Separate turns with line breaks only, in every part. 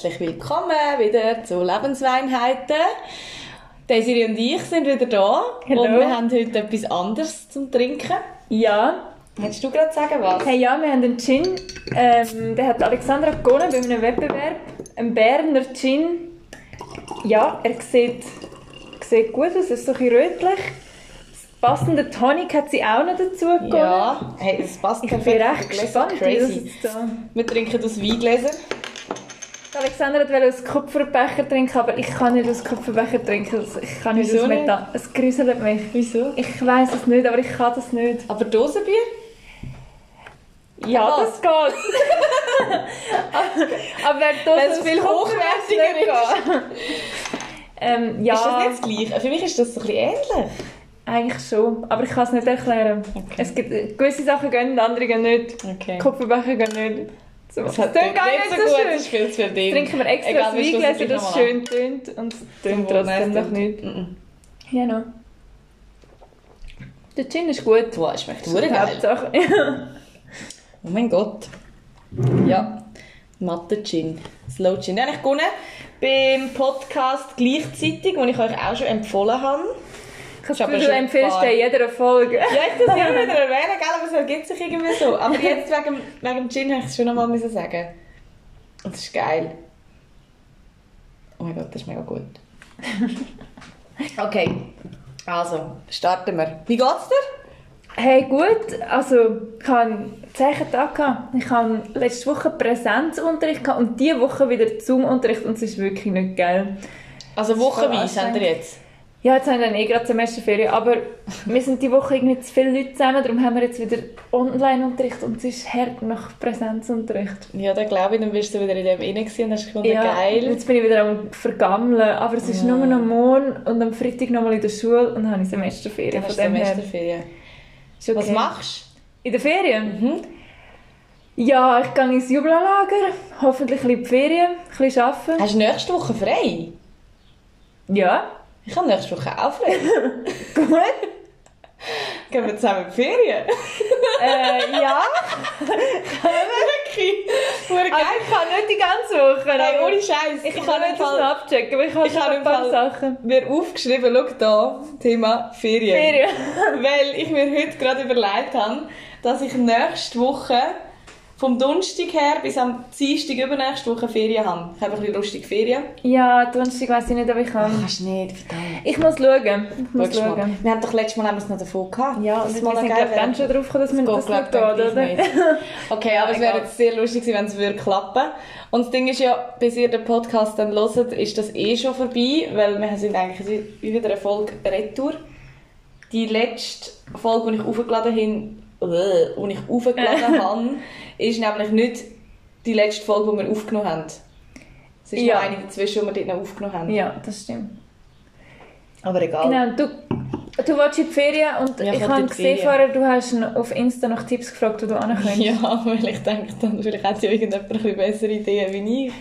Herzlich willkommen wieder zu Lebensweinheiten. Desiree und ich sind wieder da
Hallo.
und wir haben heute etwas anderes zum Trinken.
Ja.
Willst du gerade sagen, was?
Hey, ja, wir haben einen Gin. Ähm, der hat Alexandra gewonnen bei einem Wettbewerb. Ein Berner Gin. Ja, er sieht, sieht gut aus, ist so ein bisschen rötlich. Passende Tonic hat sie auch noch dazu gewonnen.
Ja, hey, das passt
Ich bin recht gespannt, wie das
Crazy.
jetzt da...
Wir trinken aus Weingläser.
Die Alexandra wollte aus Kupferbecher trinken, aber ich kann nicht aus Kupferbecher trinken. Also Ich kann nicht
Wieso
aus? Metall. Es gruselt mich.
Wieso?
Ich weiß es nicht, aber ich kann das nicht.
Aber Dosenbier?
Ja,
Was?
das geht. aber
Weil es viel hochwertiger
ähm, ja,
Ist das nicht das Gleiche? Für mich ist das so ein bisschen ähnlich.
eigentlich schon. Aber ich kann es nicht erklären.
Okay.
Es gibt gewisse Sachen gehen, andere gehen nicht.
Okay.
Kupferbecher gehen nicht. So,
Das
das
hat
tönt gar nicht so schön.
das ist drin.
Jetzt trinken wir extra
Egal,
das Weingläser, das schön tönt. Und es tönt trotzdem noch nicht.
Mhm.
Ja, noch. Der Gin ist gut.
Es schmeckt
Das die
geil.
Hauptsache.
Oh mein Gott. Ja, Mathe Gin. Slow Gin. Habe ich gewonnen beim Podcast gleichzeitig, den ich euch auch schon empfohlen habe.
Ich du
ein
empfiehlst in jeder Folge.
Ja, ich das immer wieder erwähnen, gell? aber es ergibt sich irgendwie so. Aber jetzt wegen, wegen dem Gin habe ich es schon einmal müssen sagen. Und das ist geil. Oh mein Gott, das ist mega gut. Okay, also starten wir. Wie geht's dir?
Hey, gut. Also, ich hatte einen zehn Tag. gehabt. Ich hatte letzte Woche Präsenzunterricht und diese Woche wieder Zoom-Unterricht und es ist wirklich nicht geil.
Also wochenweise haben wir jetzt.
Ja, jetzt haben wir dann eh gerade Semesterferien, aber wir sind die Woche irgendwie zu viele Leute zusammen, darum haben wir jetzt wieder Online-Unterricht und es ist hart nach Präsenzunterricht.
Ja, dann glaube ich, dann bist du wieder in dem inne gewesen und hast gefunden,
Ja,
geil.
jetzt bin ich wieder am Vergammeln, aber es ist
Ja.
nur noch morgen und am Freitag nochmal in der Schule und dann habe ich Semesterferien.
Dann hast du Semesterferien.
okay.
Was machst
In der Ferien?
du? Mhm.
Ja, ich gehe ins Jubellager, hoffentlich ein bisschen die Ferien, ein bisschen arbeiten.
Hast du nächste Woche frei?
Ja,
Ich habe nächste Woche auch frei.
gut.
Gehen wir zusammen in die Ferien?
äh, ja,
Wirklich? Hure
also
geil.
ich kann nicht die ganze Woche.
Hey,
aber
ohne Scheiß.
ich,
Ich,
kann
habe im
nicht das noch
Fall
abchecken, aber ich habe
Ich
schon
habe
ein
im
paar
Fall-
Sachen.
mir aufgeschrieben, schau da, Thema Ferien.
Ferien.
Weil ich mir heute gerade überlegt habe, dass ich nächste Woche vom Donnerstag her bis am Dienstag übernächste Woche Ferien habe. Ich habe ein bisschen lustige Ferien.
Ja, Donnerstag weiss ich nicht, ob ich kann.
Kannst nicht, verdammt.
Ich muss schauen. Ich muss
Schau mal.
schauen.
Wir haben doch letztes Mal haben wir es noch davon gehabt.
Ja, und
es
wir sind glaub, dann schon drauf gekommen, dass wir
Das
nicht
ich,
oder?
nicht. Okay, aber es wäre jetzt sehr lustig gewesen, wenn es würde klappen. Und das Ding ist ja, bis ihr den Podcast dann hört, ist das eh schon vorbei, weil wir sind eigentlich wieder eine Folge Retour. Die letzte Folge, die ich aufgeladen habe, die ich aufgeladen habe, ist nämlich nicht die letzte Folge, die wir aufgenommen haben. Es ist
Ja.
noch eine dazwischen, die wir dort noch aufgenommen haben.
Ja, das stimmt.
Aber egal.
Genau, du, du willst in die Ferien und
Ja, ich
habe gesehen vorher, du hast auf Insta nach Tipps gefragt, wo du könntest.
Ja, weil ich denke, dann vielleicht hat ja irgendjemand bessere Ideen wie ich.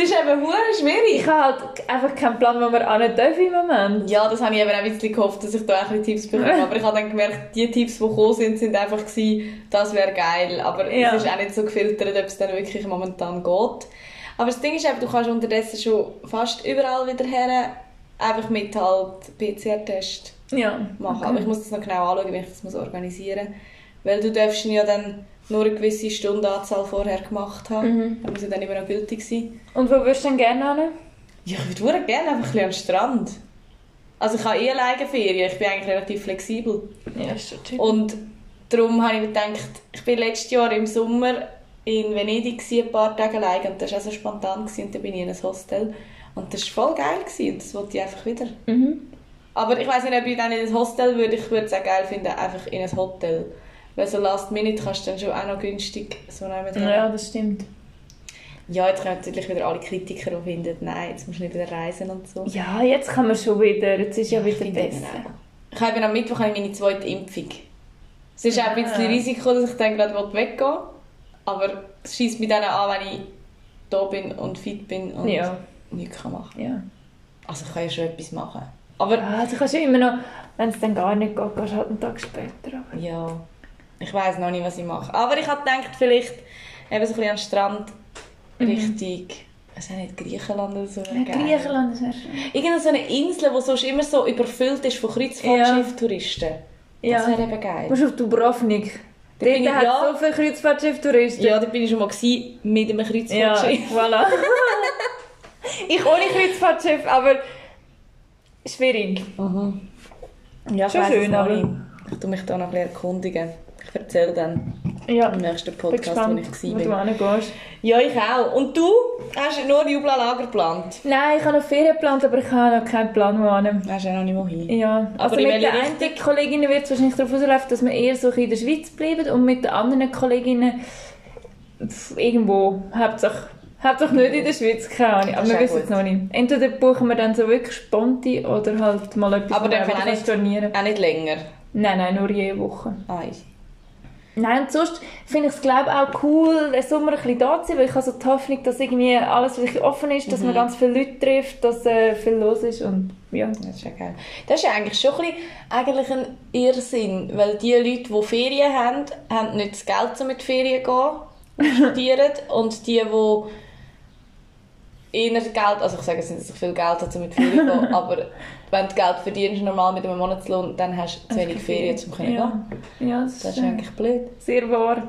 Es ist eben hure schwierig.
Ich habe halt einfach keinen Plan, wo wir hin dürfen im Moment.
Ja, das habe ich eben auch ein bisschen gehofft, dass ich da auch ein Tipps bekomme. Aber ich habe dann gemerkt, die Tipps, die gekommen sind, sind einfach gewesen, das wäre geil. Aber
Ja.
es ist auch nicht so gefiltert, ob es dann wirklich momentan geht. Aber das Ding ist eben, du kannst unterdessen schon fast überall wieder her, einfach mit halt PCR-Test
Ja.
machen. Aber ich muss das noch genau anschauen, wie ich das muss organisieren muss. Weil du darfst ja dann nur eine gewisse Stundenanzahl vorher gemacht haben.
Mhm.
Das muss ja dann immer noch gültig sein.
Und wo würdest du denn gerne hin?
Ja, ich würde gerne einfach ein bisschen am Strand. Also ich habe eh alleine Ferien, ich bin eigentlich relativ flexibel.
Ja, ist schon chill.
Und darum habe ich mir gedacht, ich bin letztes Jahr im Sommer in Venedig ein paar Tage alleine und das war auch so spontan gewesen, und dann bin ich in ein Hostel. Und das war voll geil gewesen, und das wollte ich einfach wieder.
Mhm.
Aber ich weiß nicht, ob ich dann in ein Hostel würde, ich würde es auch geil finden, einfach in ein Hotel. Weil so Last Minute kannst du dann schon auch noch günstig so nehmen.
Ja, das stimmt.
ja, jetzt kommen natürlich wieder alle Kritiker, die finden, nein, jetzt musst du nicht wieder reisen und so.
Ja, jetzt kann man schon wieder. Jetzt ist ja, wieder
finde
besser.
Ich habe am Mittwoch habe ich meine zweite Impfung. Es ist auch ein bisschen
Ah.
Risiko, dass ich dann gerade weggehen will. Aber es schießt mich dann an, wenn ich da bin und fit bin und
Ja.
nichts kann machen
Ja.
Also ich kann ja schon etwas machen. Aber
Ah, du kannst ja immer noch, wenn es dann gar nicht geht, gehst du halt einen Tag später. Aber
ja, ich weiß noch nicht, was ich mache. Aber ich habe gedacht, vielleicht eben so ein bisschen am Strand
Mhm.
Richtung ist auch nicht Griechenland oder so.
Ja. Griechenland ist ja.
Irgendeine so eine Insel, die sonst immer so überfüllt ist von Kreuzfahrtschiff-Touristen. Das
Ja.
wäre eben geil.
Du musst auf Dubrovnik.
Da bin
Dort
ich-
hat
ja.
so viele Kreuzfahrtschiff-Touristen.
Ja, da bin ich schon mal gewesen, mit einem
Ja,
Kreuzfahrtschiff.
voilà. ich ohne Kreuzfahrtschiff, aber schwierig.
Mhm. Ja,
Schon schön, aber-.
Ich tue mich da noch ein bisschen erkundigen. Ich erzähle dann
Ja,
im nächsten Podcast, wo
gespannt,
ich
wo du
war. Ja, ich auch. Und du? Hast du nur Jubla-Lager geplant?
Nein, ich habe noch Ferien geplant, aber ich habe noch keinen Plan, wo hin.
Hast du ja noch nicht wohin.
Ja,
Aber
also mit der einen Kollegin wird es wahrscheinlich darauf rauslaufen, dass wir eher so in der Schweiz bleiben und mit den anderen Kolleginnen irgendwo, Hauptsache, Hauptsache nicht in der Schweiz, keine Ahnung, aber
ist
wir wissen es noch nicht. Entweder buchen wir dann so wirklich sponti oder halt mal etwas,
Aber
wo
dann kann auch nicht-. Auch nicht länger.
Nein, nein, nur jede Woche.
Ah, easy.
Nein, und sonst finde ich es glaube auch cool, den Sommer ein bisschen da zu sein, weil ich habe so die Hoffnung, dass irgendwie alles wirklich offen ist,
Mhm.
dass man ganz viele Leute trifft, dass äh, viel los ist und ja.
Das ist ja geil. Das ist ja eigentlich schon ein, bisschen, eigentlich ein Irrsinn, weil die Leute, die Ferien haben, haben nicht das Geld, um mit Ferien zu gehen, studieren. Und die, die eher Geld, also ich sage jetzt nicht, dass ich viel Geld habe, um mit Ferien zu gehen, aber wenn du Geld verdienst, normal mit einem Monatslohn, dann hast du zu wenig Ferien, um zu
ja.
gehen.
ja, das,
Das ist eigentlich blöd.
sehr wahr.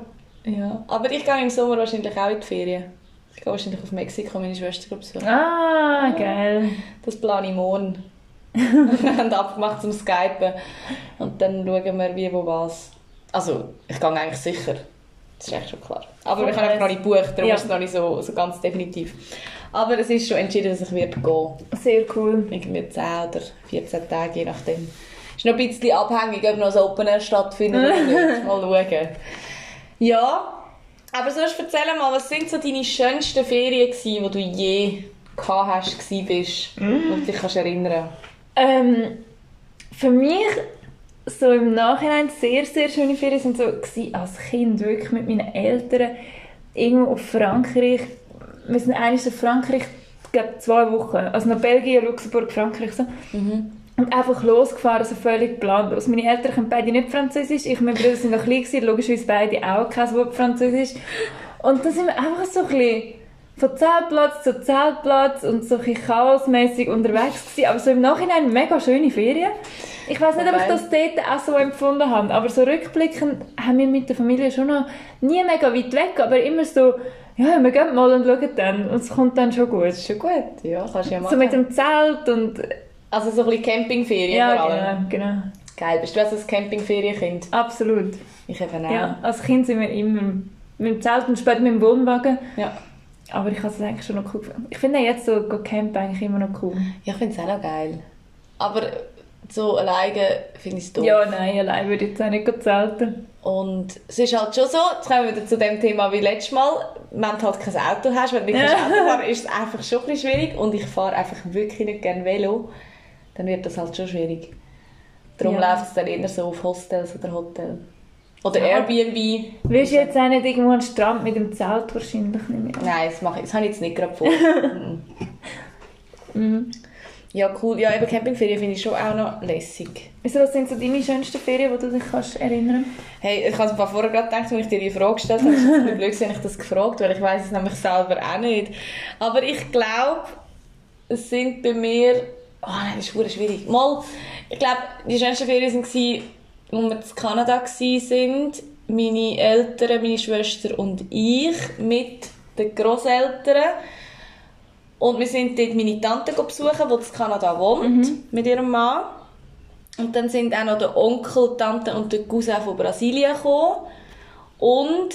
Ja. Aber ich gehe im Sommer wahrscheinlich auch in die Ferien. Ich gehe wahrscheinlich auf Mexiko, meine Schwester besuchen.
Ah, geil.
Das plane ich morgen. wir haben abgemacht zum Skypen. Und dann schauen wir, wie, wo, was. Also, ich gehe eigentlich sicher. Das ist eigentlich schon klar. Aber wir
Okay.
haben einfach noch nicht gebucht, darum
Ja.
ist es noch nicht so, so ganz definitiv. Aber es ist schon entschieden, dass ich werde gehen
Sehr cool.
Irgendwie 10 oder 14 Tage, je nachdem. ist noch ein bisschen abhängig, ob noch ein Open Air stattfindet oder nicht. Mal schauen. Ja, aber sonst erzähl mal, was sind so deine schönsten Ferien gewesen, die du je gehabt hast, gewesen bist und dich kannst erinnern
Ähm, für mich so im Nachhinein sehr, sehr schöne Ferien sind so gewesen, als Kind wirklich mit meinen Eltern irgendwo auf Frankreich. Wir sind eigentlich in Frankreich, ich glaube zwei Wochen, also nach Belgien, Luxemburg, Frankreich so. Und einfach losgefahren, so völlig planlos. Meine Eltern können beide nicht Französisch, ich und mein Bruder sind noch klein gewesen, logischerweise beide auch kein Wort Französisch. Und dann sind wir einfach so ein bisschen von Zeltplatz zu Zeltplatz und so ein chaosmässig unterwegs gewesen, aber so im Nachhinein mega schöne Ferien. Ich weiß nicht, ob ich das dort auch so empfunden habe, aber so rückblickend haben wir mit der Familie schon noch nie mega weit weg, aber immer so, ja, wir gehen mal und schauen dann und es kommt dann schon gut.
Ist schon gut, ja, kannst du ja machen.
So mit dem Zelt und
also so ein bisschen Campingferien vor
ja,
allem.
genau, genau.
Geil, bist du also ein Campingferienkind?
Absolut.
Ich eben auch.
Ja, als Kind sind wir immer mit dem Zelt und später mit dem Wohnwagen.
ja.
Aber ich habe es eigentlich schon noch cool gefunden. Ich finde jetzt so go campen eigentlich immer noch cool.
Ja, ich finde es auch noch geil. Aber so alleine finde ich es doof.
Ja, nein, allein würde ich jetzt auch nicht zelten.
Und es ist halt schon so, jetzt kommen wir wieder zu dem Thema wie letztes Mal, wenn du halt kein Auto hast, wenn du nicht kannst Auto fahren ist es einfach schon ein bisschen schwierig und ich fahre einfach wirklich nicht gerne Velo, dann wird das halt schon schwierig. Darum
Ja.
läuft es dann eher so auf Hostels oder Hotel. Oder
Ja.
Airbnb.
Willst du jetzt auch nicht irgendwo an den Strand mit dem Zelt wahrscheinlich nicht mehr?
Nein, das, mache ich, das habe ich jetzt nicht gerade vor. Mhm. Ja, cool. Ja, eben Campingferien finde ich schon auch noch lässig.
Wieso, was sind so deine schönsten Ferien, die du dich kannst erinnern
Hey, ich habe es vorher gerade gedacht, als ich dir die Frage gestellt habe, ist es ein bisschen blöd, gewesen, ich das gefragt, weil ich weiß es nämlich selber auch nicht. Aber ich glaube, es sind bei mir, oh nein, das ist schwierig. Mal, ich glaube, die schönsten Ferien waren, wo wir in Kanada waren, meine Eltern, meine Schwester und ich mit den Großeltern. Und wir sind dort meine Tante besuchen, die in Kanada wohnt, mit ihrem Mann. Und dann sind auch noch der Onkel, Tante und der Cousin von Brasilien gekommen. Und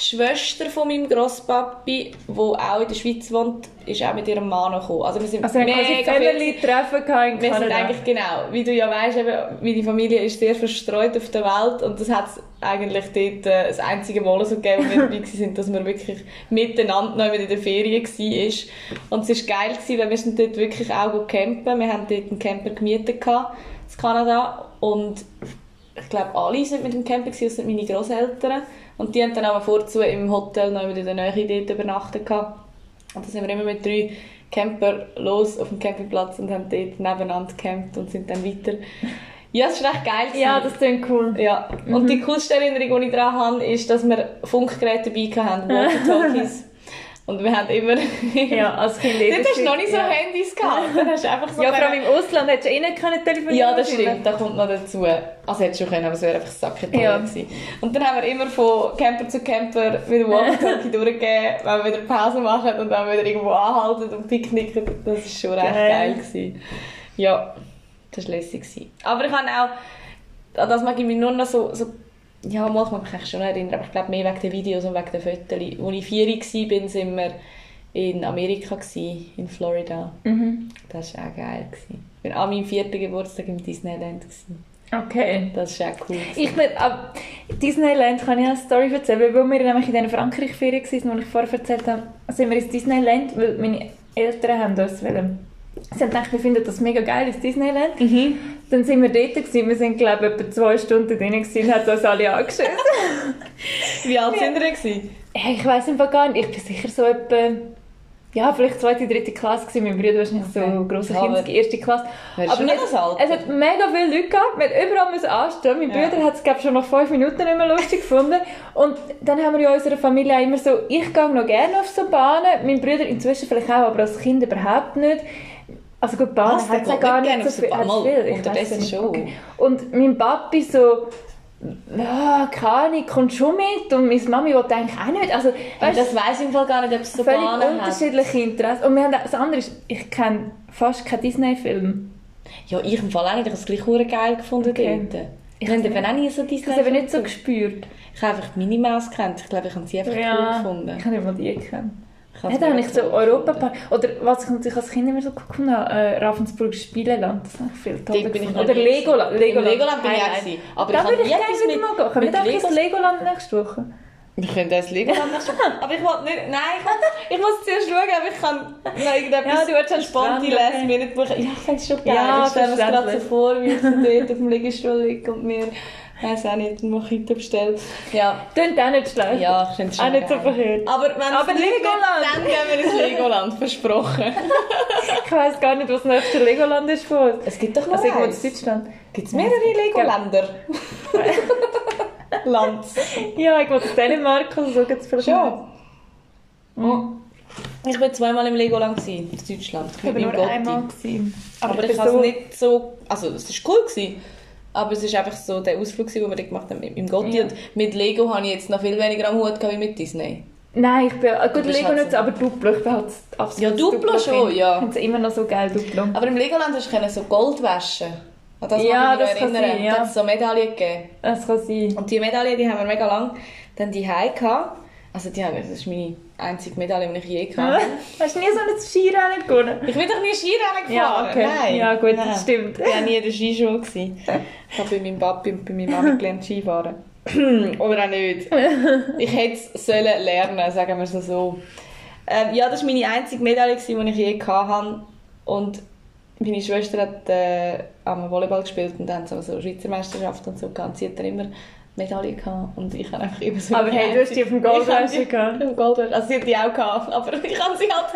die Schwester von meinem Grosspapi, die auch in der Schweiz wohnt, ist auch mit ihrem Mann gekommen. Also wir sind
Also,
mega
Family treffen in
wir sind
Kanada.
eigentlich genau, wie du ja weißt, eben, meine Familie ist sehr verstreut auf der Welt und das hat es eigentlich dort äh, das einzige Mal so gegeben, wo wir dabei waren, dass wir wirklich miteinander noch in der Ferien waren. Und es war geil, gewesen, weil wir sind dort wirklich auch gut campen. Wir haben dort einen Camper gemietet gehabt, in Kanada und ich glaube, alle sind mit dem Camper gewesen, außer meine Großeltern. Und die haben dann aber vorzu im Hotel noch in der Nähe dort übernachtet gehabt. Und dann sind wir immer mit drei Camper los auf dem Campingplatz und haben dort nebeneinander gecampt und sind dann weiter. Ja, das war echt geil. gewesen.
Ja, das klingt cool.
Ja, und die coolste Erinnerung, die ich daran habe, ist, dass wir Funkgeräte dabei hatten, Walkie-Talkies. Und wir haben immer...
Ja, als Kind
Dort hast du noch nicht so
ja.
Handys gehabt. Dann hast du einfach so...
Ja, vor allem im Ausland hättest du eh nicht können telefonieren
Ja, das stimmt, da kommt noch dazu. Also hätte schon können, aber es wäre einfach sacketeuer
Ja.
gewesen. Und dann haben wir immer von Camper zu Camper wieder Walkie-Talkie durchgegeben, wenn wir wieder Pause machen und dann wieder irgendwo anhalten und picknicken. Das war schon recht
Geil.
geil. Gewesen. Ja, das war lässig. gewesen. Aber ich habe auch, an das mag ich mich nur noch so, so ja, mal kann ich mich schon erinnern, aber ich glaube mehr wegen den Videos und wegen den Fotos. Als ich vier war, sind wir in Amerika, gewesen, in Florida.
Mhm.
Das war auch geil. Gewesen. Ich war an meinem vierten Geburtstag im Disneyland. Gewesen.
Okay.
Das war auch cool.
Ich bin, ab Disneyland kann ich eine Story erzählen, weil wir nämlich in dieser Frankreich-Ferien waren, die ich vorher erzählt habe, sind wir ins Disneyland, weil meine Eltern haben uns wollen. Sie haben gedacht, wir finden das mega geil, ins Disneyland. Dann sind wir dort gewesen, wir sind glaube ich etwa zwei Stunden drin gewesen und hat uns alle angeschissen.
Wie alt sind ihr? Gewesen?
Ich weiß einfach gar nicht, ich bin sicher so etwa, ja vielleicht zweite, dritte Klasse gewesen, mein Bruder war nicht
Okay.
so grosser
Ja,
Kind,
aber-
erste Klasse. Wir-
noch das Alter.
es hat mega viele Leute gehabt, wir haben überall müssen anstehen. Mein
Ja.
Bruder hat es glaube schon nach fünf Minuten nicht mehr lustig gefunden. Und dann haben wir in unserer Familie auch immer so, ich gehe noch gerne auf so Bahnen, mein Bruder inzwischen vielleicht auch, aber als Kind überhaupt nicht. Also gut,
der
hat ja gar
nicht
so viel. Ich
Unterdessen
ja nicht.
schon.
Und mein Papi so, ja, keine Ahnung, kommt schon mit und meine Mami will eigentlich auch nicht. Also, weißt,
das weiss ich im Fall gar nicht, ob es so
völlig
Bahnen hat.
unterschiedliche Interessen. Und wir haben, das andere ist, ich kenne fast keinen Disney-Film.
Ja, ich im Fall auch nicht. Ich habe es gleich verdammt geil gefunden
Okay.
dort. Ich habe eben auch nie so
Ich habe nicht so gespürt.
Ich habe einfach Minnie Maus gekannt. Ich glaube, ich habe sie einfach cool gefunden.
ich habe nicht mal die gekannt. Ja, dann habe ich so
cool
Europa
gefunden.
Oder was ich natürlich als Kind immer so gefunden habe, äh, Ravensburg Spieleland. Das habe ich viel gefunden.
noch
Oder Legoland.
Im Legoland bin ich auch. Aber
da würde ich gerne wieder mal gehen. Können wir dann ins Legoland nächste Woche?
Wir können das Legoland Mal. Aber ich wollte nicht... Nein, ich, will- ich muss zuerst schauen, aber ich kann noch irgendetwas
Ja, du Strand,
last minute buchen. Ja, ich finde es schon geil.
Ja,
ich stelle mir gerade so vor, wie ich so dort auf dem Liegestuhl liege und mir... Ich weiss auch nicht, einen Mojito bestelle. Ja,
Klingt auch nicht schlecht.
ja, ich finde es schon
Auch nicht so verkehrt.
Aber wenn es
Aber
nicht wird,
Legoland!
Dann gehen wir ins Legoland, versprochen.
Ich weiss gar nicht, was das nächste Legoland ist von uns.
Es gibt doch noch
Also irgendwo in
eins.
Deutschland.
Gibt es mehrere Legoländer? Land.
Ja, ich will in Dänemark oder so. Gibt's vielleicht
Schon.
Mhm.
Oh. Ich war zweimal im Legoland in Deutschland.
Ich war nur
meinem
einmal.
Gotti.
Gewesen.
Aber, ich
bin
habe
so-
es nicht so... Also, es war cool. Gewesen, aber es war einfach so der Ausflug, den wir dort gemacht haben mit meinem Gotti.
Ja.
Und mit Lego habe ich jetzt noch viel weniger am Hut gehabt wie mit Disney.
Nein, ich bin... Gut, Lego
halt
nicht so, aber Duplo. Ich bin halt absolut
Ja, Duplo schon, ja.
Ich finde es immer noch so geil, Duplo.
Aber im Legoland hast du so Gold waschen. Das
Ja, das kann sein, ja.
Da hat es so Medaillen gegeben.
Das kann sein.
Und die Medaille, die haben wir mega lang dann die gehabt. Also die haben, das ist meine einzige Medaille, die ich je hatte.
Hast du nie so ein Skirennen gewonnen?
Ich bin doch nie Skirennen gefahren.
Ja, okay.
Nein.
Ja, gut,
Nein.
das stimmt.
Ich war nie in der Skischule. Ich habe bei meinem Papi und bei meiner Mami gelernt Skifahren. Oder auch nicht. Ich hätte es sollen lernen, sagen wir es so. Ähm, ja, das war meine einzige Medaille, die ich je hatte. Und meine Schwester hat äh, am Volleyball gespielt und dann so, so Schweizer Meisterschaft und so gehabt. Sie hat dann immer Medaille gehabt und ich habe einfach immer so...
Aber hey, du hast die auf dem Goldwäsche gehabt.
Auf Goldwäsche. Also sie hat die auch gehabt, aber ich habe sie halt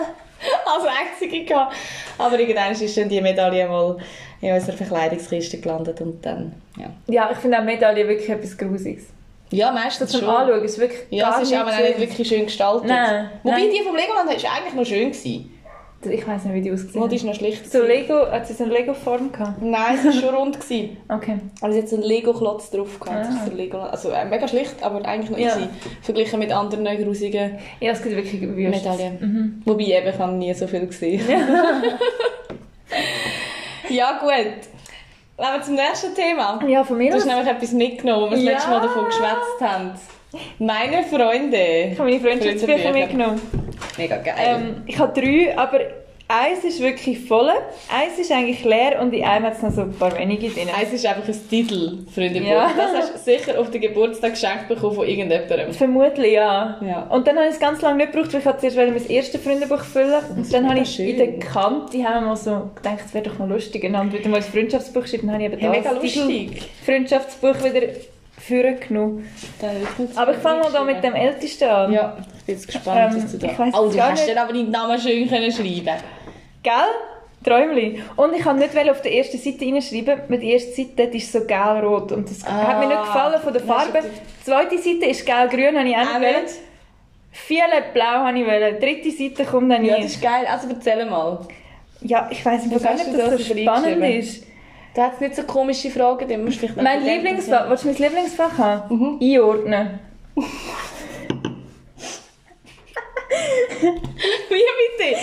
als einzige gehabt. Aber irgendwann ist dann die Medaille mal in unserer Verkleidungskiste gelandet und dann, ja.
Ja, ich finde auch Medaille wirklich etwas Grusiges.
Ja, meistens
Zum
schon.
Anschauen ist wirklich
Ja, es ist aber auch nicht wirklich schön gestaltet.
Nein,
Wobei
nein.
die vom Legoland war eigentlich noch schön. Gewesen.
Ich weiß nicht, wie die
Oh,
ausgesehen
die
haben.
ist noch schlicht.
So. Lego, hat sie so eine Lego-Form gehabt?
Nein, es war schon rund. Gewesen.
Okay.
Aber sie hat so einen Lego-Klotz drauf gehabt.
Ah.
Legoland. Also äh, mega schlicht, aber eigentlich noch
Ja.
easy. Verglichen mit anderen grusigen
Ja, es gibt wirklich Wüstes.
Medaillen.
Mhm.
Wobei eben, ich habe nie so viel gesehen. ja, gut. Kommen wir zum nächsten Thema.
Ja, von mir
Du hast nämlich etwas mitgenommen, wo wir das
Ja.
letzte Mal davon geschwätzt haben. Meine Freunde.
Ich habe meine Freundschaftsbücher mitgenommen.
Mega geil.
Ähm, ich habe drei, aber eins ist wirklich voll. Eins ist eigentlich leer und in einem hat es noch so ein paar wenige drin.
Eins ist einfach ein Titel, Freunde.
Ja.
Das hast du sicher auf den Geburtstag geschenkt bekommen von irgendjemandem.
Vermutlich, ja.
Ja.
Und dann habe ich es ganz lange nicht gebraucht, weil ich wollte zuerst mein erstes Freundebuch füllen Und dann habe ich
schön.
in der Kante haben wir mal so gedacht, es wäre doch noch lustig. Und dann wieder mal ein Freundschaftsbuch geschrieben. Dann habe ich eben
Hey,
das
mega
Titel
lustig.
Freundschaftsbuch wieder
ich nicht
Aber ich fange mal da mit dem Ältesten an.
Ja, ich bin jetzt gespannt,
Ähm,
was du da...
ich weiss
oh, du
gar
hast
nicht.
dann aber deinen Namen schön können schreiben
Gell? Träumli. Und ich kann nicht auf der ersten Seite reinschreiben, weil die erste Seite ist so gelb-rot und das
Ah.
hat mir nicht gefallen von der Farbe. Die zweite Seite ist gelb-grün, habe ich auch nicht? Violett blau habe ich wollen. Dritte Seite kommt dann
Ja, das ist geil. Also erzähl mal.
Ja, ich weiss nicht, ob
da
das so spannend ist.
Da hat es nicht so komische Fragen, die musst du vielleicht noch
Mein. Lieblingsfach, willst du mein Lieblingsfach haben?
Mhm.
Einordnen.
Wie bitte?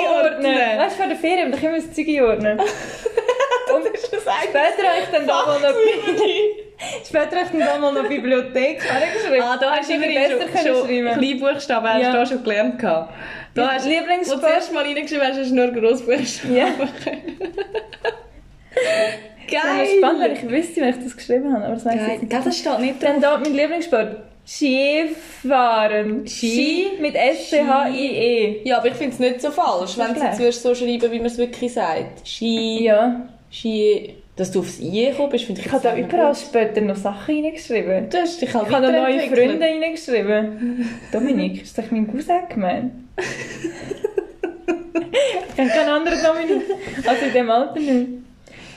Einordnen. Weißt du, vor der Ferien, da können wir das Zeug einordnen.
Und das ist das
Später habe ich dann da mal noch, später habe ich dann da mal noch Bibliothek angeschrieben.
Ah, da hast du immerhin
besser
schon,
schreiben
Kleinbuchstaben hast
Ja.
du auch schon gelernt. gehabt. Da hast,
Lieblingsfach-
Wo du das erste Mal reingeschrieben hast, hast du nur Grossbuchstaben.
Ja.
Geil!
Das ist spannend, wenn ich wüsste, wenn ich das geschrieben habe, aber das weiss ich nicht.
Das steht nicht
Dann da mein Lieblingssport. Skifahren.
Ski?
Ski mit S-C-H-I-E.
Ja, aber ich finde es nicht so falsch, wenn du es jetzt so schreiben wie man es wirklich sagt. Ski,
Ja.
Ski... Dass du aufs I gekommen bist, finde ich
Ich habe da überall später noch Sachen reingeschrieben.
Du hast dich halt
Ich habe da neue. Freunde reingeschrieben. Dominik, ist das mein Cousin gemeint? ich habe keinen anderen Dominik. Also in dem Alter nicht.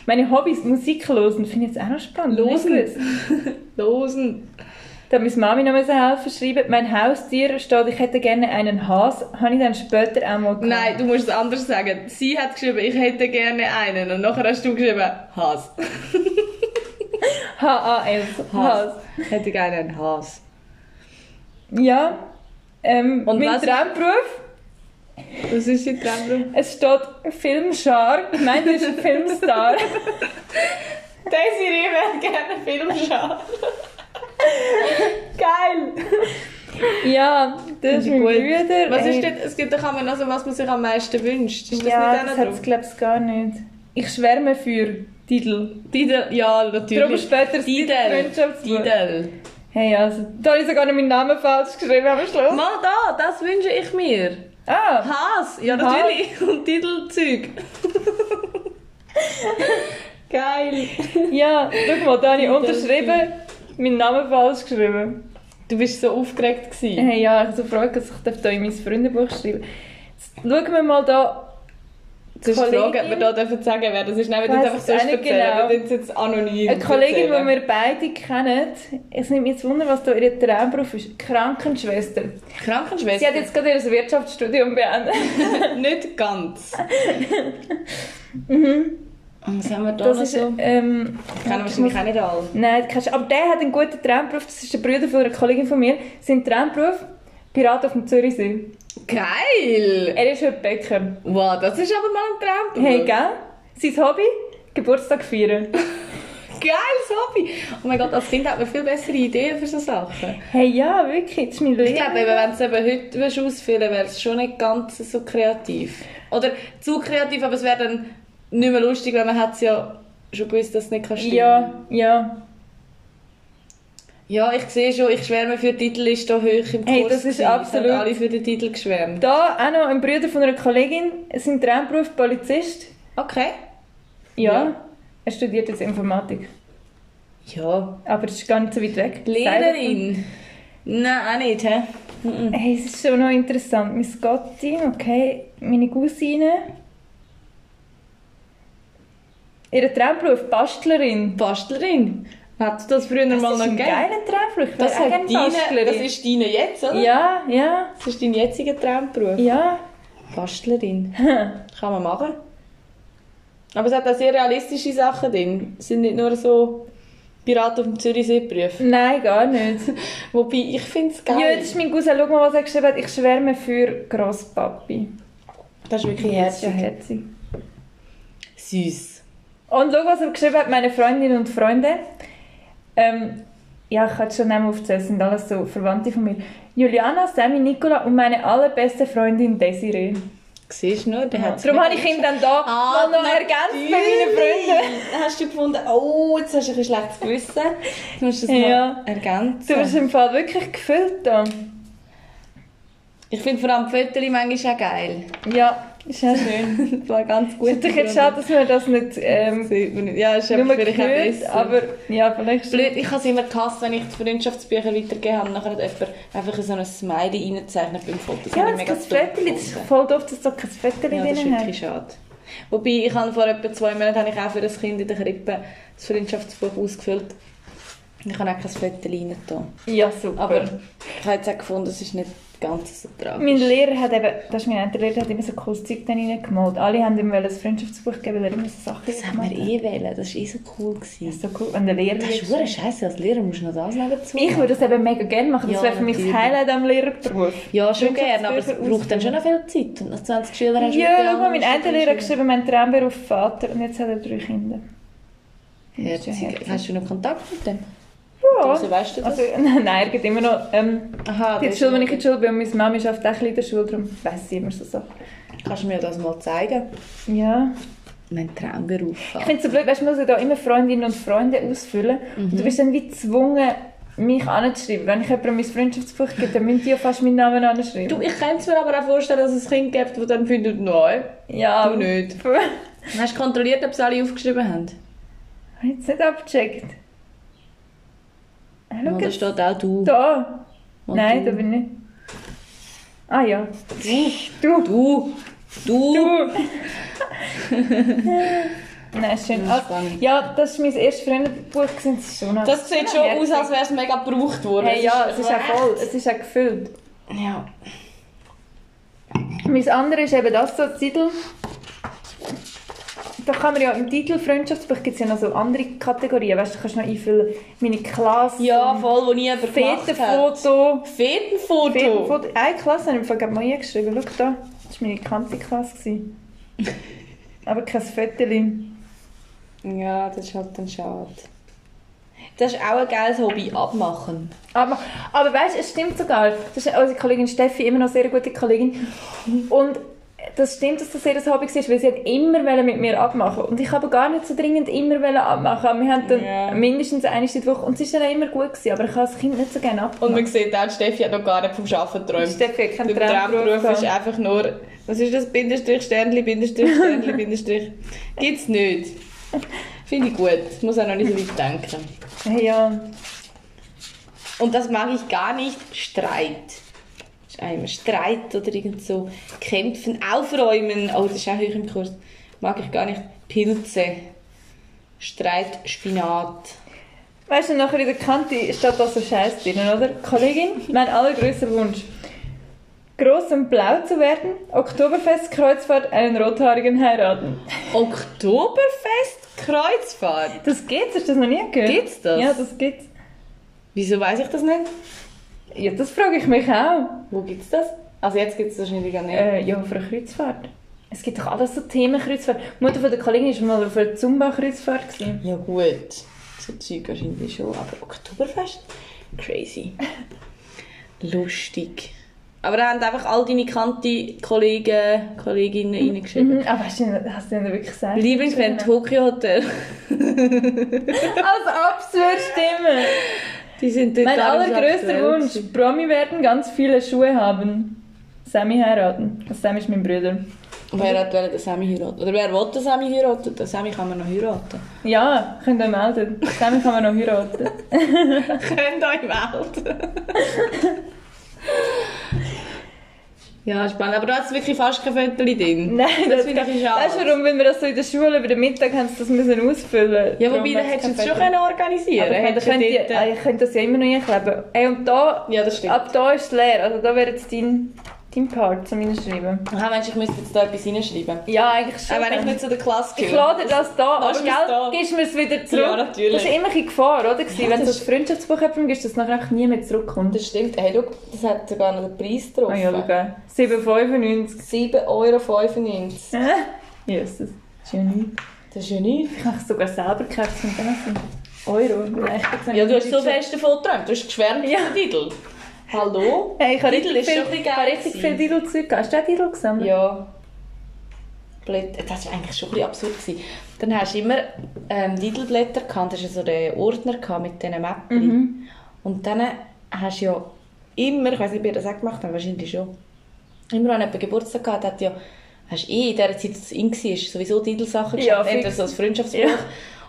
Meine Hobbys, Musik hören, finde ich jetzt auch noch spannend.
Losen. Losen.
Da muss Mami noch müssen helfen schreiben. Mein Haustier steht, ich hätte gerne einen Has. Habe ich dann später auch mal gehabt.
Nein, du musst es anders sagen. Sie hat geschrieben, ich hätte gerne einen. Und nachher hast du geschrieben, Has.
H-A-S. Has.
Ich hätte gerne einen Has.
Ja. Ähm,
Und
mein
was
Traumberuf?
Was ist dein Traumberuf?
Es steht Filmshark. Nein, das ist ein Filmstar.
Desiree wäre gerne Filmschau.
Geil! Ja, das ist mein
gut.
Bruder.
Was ist denn, es gibt doch immer noch so, was man sich am meisten wünscht. Ist das
ja,
nicht
das hat es glaube ich gar nicht. Ich schwärme für Titel.
Didel, ja,
Darum
natürlich.
später das. Freundschaftsbuch.
Didel.
Hey, also, da habe ich sogar noch meinen Namen falsch geschrieben am Schluss.
Mal da, das wünsche ich mir.
Ah,
Has, ja natürlich. Und Titelzeug. Geil.
ja, schau mal, da habe ich unterschrieben, meinen Namen falsch geschrieben.
Du bist so aufgeregt gewesen.
Hey, ja, ich habe so Freude, dass ich da in mein Freundebuch schreiben Jetzt schauen wir mal da.
Das ist die Frage, ob wir da dürfen sagen wer das ist. Nein, wir dürfen einfach
nicht
erzählen.
genau.
Wir es jetzt anonym
Eine Kollegin, die wir beide kennen, es nimmt mich jetzt Wunder, was da ihr Traumberuf ist. Krankenschwester. Sie
Krankenschwester.
hat jetzt gerade ihr Wirtschaftsstudium beendet.
nicht ganz. Was haben wir da
Das
noch
ist,
so?
ähm,
Kennen wahrscheinlich auch nicht alle.
Nein, kennst du- aber der hat einen guten Traumberuf. Das ist der Bruder von einer Kollegin von mir. Sein Traumberuf, Pirat auf dem Zürichsee.
Geil!
Er ist heute Bäcker.
Wow, das ist aber mal ein Traumberuf.
Hey, gell? Sein Hobby? Geburtstag feiern.
Geiles Hobby! Oh mein Gott, als Kind hat man viel bessere Ideen für so Sachen.
Hey, ja, wirklich. Das ist mein
Ich
Leben.
glaube, eben, wenn du es eben heute ausfüllen wäre es schon nicht ganz so kreativ. Oder zu kreativ, aber es wäre dann nicht mehr lustig, weil man hat es ja schon gewusst, dass es nicht kann stimmen
Ja, ja.
Ja, ich sehe schon, ich schwärme für die Titelliste hoch im Kurs.
Hey, das ist
gewesen. Es
absolut-
haben alle für den Titel geschwärmt.
Da auch noch ein Bruder von einer Kollegin. Sein Traumberuf Polizist.
Okay.
Ja.
Ja.
Er studiert jetzt Informatik.
Ja.
Aber das ist gar nicht so weit weg.
Lehrerin? Nein, auch nicht, hä? Mhm.
Hey, es ist schon noch interessant. Miss Gotti, okay. Meine Cousine. Ihr Traumberuf, Bastlerin.
Bastlerin? Hat das früher
Das
mal
ist
noch
ein
gegeben?
geiler Traumberuf. Ich
Das,
wäre auch
hat
gerne
deine,
Bastlerin.
das ist deine jetzt, oder?
Ja, ja,
Das ist dein jetziger Traumberuf.
ja.
Bastlerin. Kann man machen. Aber es hat auch sehr realistische Sachen drin. Es sind nicht nur so Piraten auf dem Zürichsee-Berufe.
Nein, gar nicht.
Wobei, ich finde es
Ja,
geil.
das ist mein Cousin. Schau mal, was er geschrieben hat. Ich schwärme für Grosspapi.
das ist wirklich
Ja, ist ja
herzig.
herzig.
Süß.
Und schau, was er geschrieben hat, meine Freundinnen und Freunde. Ähm, ja, ich es schon aufzählen, das sind alles so Verwandte von mir. Juliana, Sammy, Nicola und meine allerbeste Freundin Desiree.
Siehst du nur, der hat
Darum habe ich ihn dann da
Ah,
mal noch ergänzt bei meinen Freunden.
Hast du gefunden, oh, jetzt hast du ein schlechtes Gewissen. Du musst das
Ja.
noch ergänzen.
Du bist im Fall wirklich gefüllt da.
Ich finde vor allem die Fotos manchmal auch geil.
Ja, ist ja schön.
Das war ganz gut.
Es ist natürlich jetzt schade, dass wir das nicht ähm,
Sieht man nicht. Ja, ist
nur
vielleicht auch
gehört,
besser.
aber ja, vielleicht schon.
Blöd, ich habe es immer gehasst, wenn ich die Freundschaftsbücher weitergegeben habe nachher hat jemand einfach so ein Smiley reingezeichnet beim Foto. Das
Ja, das
ich doof
Foto, das ist voll doof, dass da kein Foto
Ja, das ist
drin
wirklich
hat.
schade. Wobei, ich habe vor etwa zwei Monaten habe ich auch für das Kind in der Krippe das Freundschaftsbuch ausgefüllt. Ich habe auch kein Foto rein da.
Ja, super.
Aber ich habe jetzt auch gefunden, es ist nicht ganz so tragisch.
Mein Lehrer hat eben, das ist mein einer Lehrer, hat immer so cooles Zeug dann reingemalt. Alle haben ihm ein Freundschaftsbuch gegeben, weil er immer so Sachen
Das haben wir eh wählen, das war eh so cool.
Das
Gewesen.
ist so cool. Und der Lehrer
Das ist verdammt scheiße, als Lehrer musst du noch das nebenzu
Ich würde das eben mega gerne machen. Das
Ja,
wäre für mich das
natürlich.
Highlight am Lehrerberuf.
Ja, schon gerne, aber es braucht dann schon noch viel Zeit. Und nach 20 Schülern hast du
Ja,
wirklich
schau mal, mein einer Lehrer hat geschrieben, mein Traumberuf Vater und jetzt hat er drei Kinder. Das
herzig. Hast du noch Kontakt mit dem?
Ja.
Wieso weißt du das?
Also, nein, er geht immer noch. Ähm,
Aha,
die Schule, wenn ich in der Schule bin und meine Mama ist oft auch in der Schule, darum weiss sie immer so Sachen.
Kannst du mir das mal zeigen?
Ja.
Mein Traumberuf.
Ich finde es so blöd, weißt du, man muss ja da immer Freundinnen und Freunde ausfüllen. Und du bist dann wie gezwungen, mich anzuschreiben. Wenn ich jemandem mein Freundschaftsbuch gebe, dann müssen die ja fast meinen Namen anschreiben.
Du, ich könnte mir aber auch vorstellen, dass es ein Kind gibt, das dann findet, nein,
ja,
du nicht. Hast du kontrolliert, ob sie alle aufgeschrieben haben?
Habe ich jetzt nicht abgecheckt. Ah, schau jetzt.
steht auch du?
Da.
Und
Nein,
du?
da bin ich. Ah ja.
Du. Du. Du.
Du. Nein, schön.
Das ist
Also,
spannend.
ja, das war mein erstes Freundebuch. Das, schon
Das sieht schon aus, als wäre es mega gebraucht worden.
Hey, ja, es ist auch voll. Es ist auch gefüllt.
Ja.
Mein anderes ist eben das so, Titel. Da kann man ja im Titel Freundschaftsbuch gibt es ja noch so andere Kategorien. Weißt du, kannst noch einfüllen, meine Klasse,
Ja, voll, wo nie jemand.
Fetenfoto.
Fetenfoto.
Fetenfoto. Eine Klasse habe ich im Fall mal eingeschrieben. Schau da, das war meine ganze Klasse. gewesen. Aber kein Foto.
Ja, das ist halt dann schade. Das ist auch ein geiles Hobby, abmachen.
Aber, aber weißt du, es stimmt sogar. Das ist unsere Kollegin Steffi, immer noch eine sehr gute Kollegin. Und das stimmt, dass das sehr ein Hobby war, weil sie hat immer mit mir abmachen Und ich habe gar nicht so dringend immer abmachen. Aber wir haben dann
Ja.
mindestens eine in der Woche. Und es war dann immer gut, gewesen, aber ich habe das Kind nicht so gerne abgemacht.
Und man sieht auch, Steffi hat noch gar nicht vom Arbeiten geträumt.
Steffi hat keinen
Der Traumberuf
Traumberuf.
ist einfach nur, was ist das? Bindestrich, Sternli, Bindestrich, Sternli, Bindestrich. Gibt's nicht. Finde ich gut. Ich muss auch noch nicht so weit denken.
Ja.
Und das mag ich gar nicht. Streit. Einmal Streit oder irgend so kämpfen, aufräumen. Oh, das ist auch hoch im Kurs. Mag ich gar nicht. Pilze. Streit, Spinat.
Weißt du, nachher in der Kante steht da so Scheiß drin, oder? Kollegin, mein allergrößter Wunsch. Groß und blau zu werden, Oktoberfest, Kreuzfahrt, einen Rothaarigen heiraten.
Oktoberfest, Kreuzfahrt.
Das geht's, hast du das noch nie gehört?
Gibt's das?
Ja, das gibt's.
Wieso weiß ich das nicht?
Ja, das frage ich mich auch.
Wo gibt's das? Also jetzt gibt es wahrscheinlich gar nicht.
Äh, ja, für eine Kreuzfahrt. Es gibt doch alles so Themenkreuzfahrt. Die Mutter von der Kollegin war mal auf einer Zumba-Kreuzfahrt.
Ja gut, so Zeug wahrscheinlich schon, aber Oktoberfest? Crazy. Lustig. Aber da haben einfach all deine kannte Kollegen, Kolleginnen reingeschrieben.
Mhm, aber hast du, hast du denn wirklich gesagt?
Lieblingsband Tokyo Hotel.
Als absurd stimmen. Mein allergrößter Wunsch. Promi werden, ganz viele Schuhe haben. Sammy heiraten. Also Sammy ist mein Bruder.
Wer hat den Sammy heiraten? Oder wer will den Sammy heiraten? Den Sammy kann man noch heiraten.
Ja, könnt ihr melden. Sammy kann man noch heiraten.
Könnt euch melden. ja, spannend. Aber du hast wirklich fast kein Foto drin.
Nein,
das,
das,
finde ich schade.
Weißt du, warum? Wenn wir das so in der Schule über den Mittag haben, das müssen ausfüllen
Ja, wobei, dann hättest du es schon können organisieren
Aber ich, meine,
Hättest
da könnt
du
ihr,
dort-
äh, ihr könnt das ja immer noch einkleben. Ey, und da,
Ja, das stimmt.
ab da ist es leer. Also da wäre jetzt dein, dein Part zum Hinschreiben.
Aha, meinst du, ich müsste jetzt da etwas hinschreiben?
Ja, eigentlich schon.
Auch wenn ich nicht zu der Klasse
Ich
gehöre.
lade das da,
mir's
gell,
da.
gibst mir es wieder zurück.
Ja, natürlich.
Das ist immer ein Gefahr, oder?
Ja,
wenn du
das
das Freundschaftsbuch jemandem gibst, dass es nachher nie mehr zurückkommt.
Das stimmt. Hey, schau, das hat sogar noch den Preis drauf.
Ah ja, schau. 7,95.
7,95 Euro.
Jesus. Das ist ja nichts.
Das ist ja nichts.
Ich habe es sogar selber gekauft diesen Euro.
Ja, du hast so fest davon geträumt. Du hast geschwärmt
Ja.
von Titel. Hallo?
Hey, ich habe richtig viel,
ein
richtig Lidl-Zeug gehabt. Hast du auch Lidl gesammelt?
Ja. Blöd. Das war eigentlich schon ein bisschen absurd. Gewesen. Dann hast du immer ähm, Lidl-Blätter gehabt. Du hast so den Ordner gehabt mit diesen Mäppchen.
Mhm.
Und dann hast du ja immer, ich weiß nicht, ob ihr das auch gemacht habt, wahrscheinlich schon. Immer wenn jemand Geburtstag gehabt hat, ja, hast du eh in der Zeit, als es in war, sowieso Lidl-Sachen
Ja,
geschenkt. Entweder so als Freundschaftsbuch
Ja.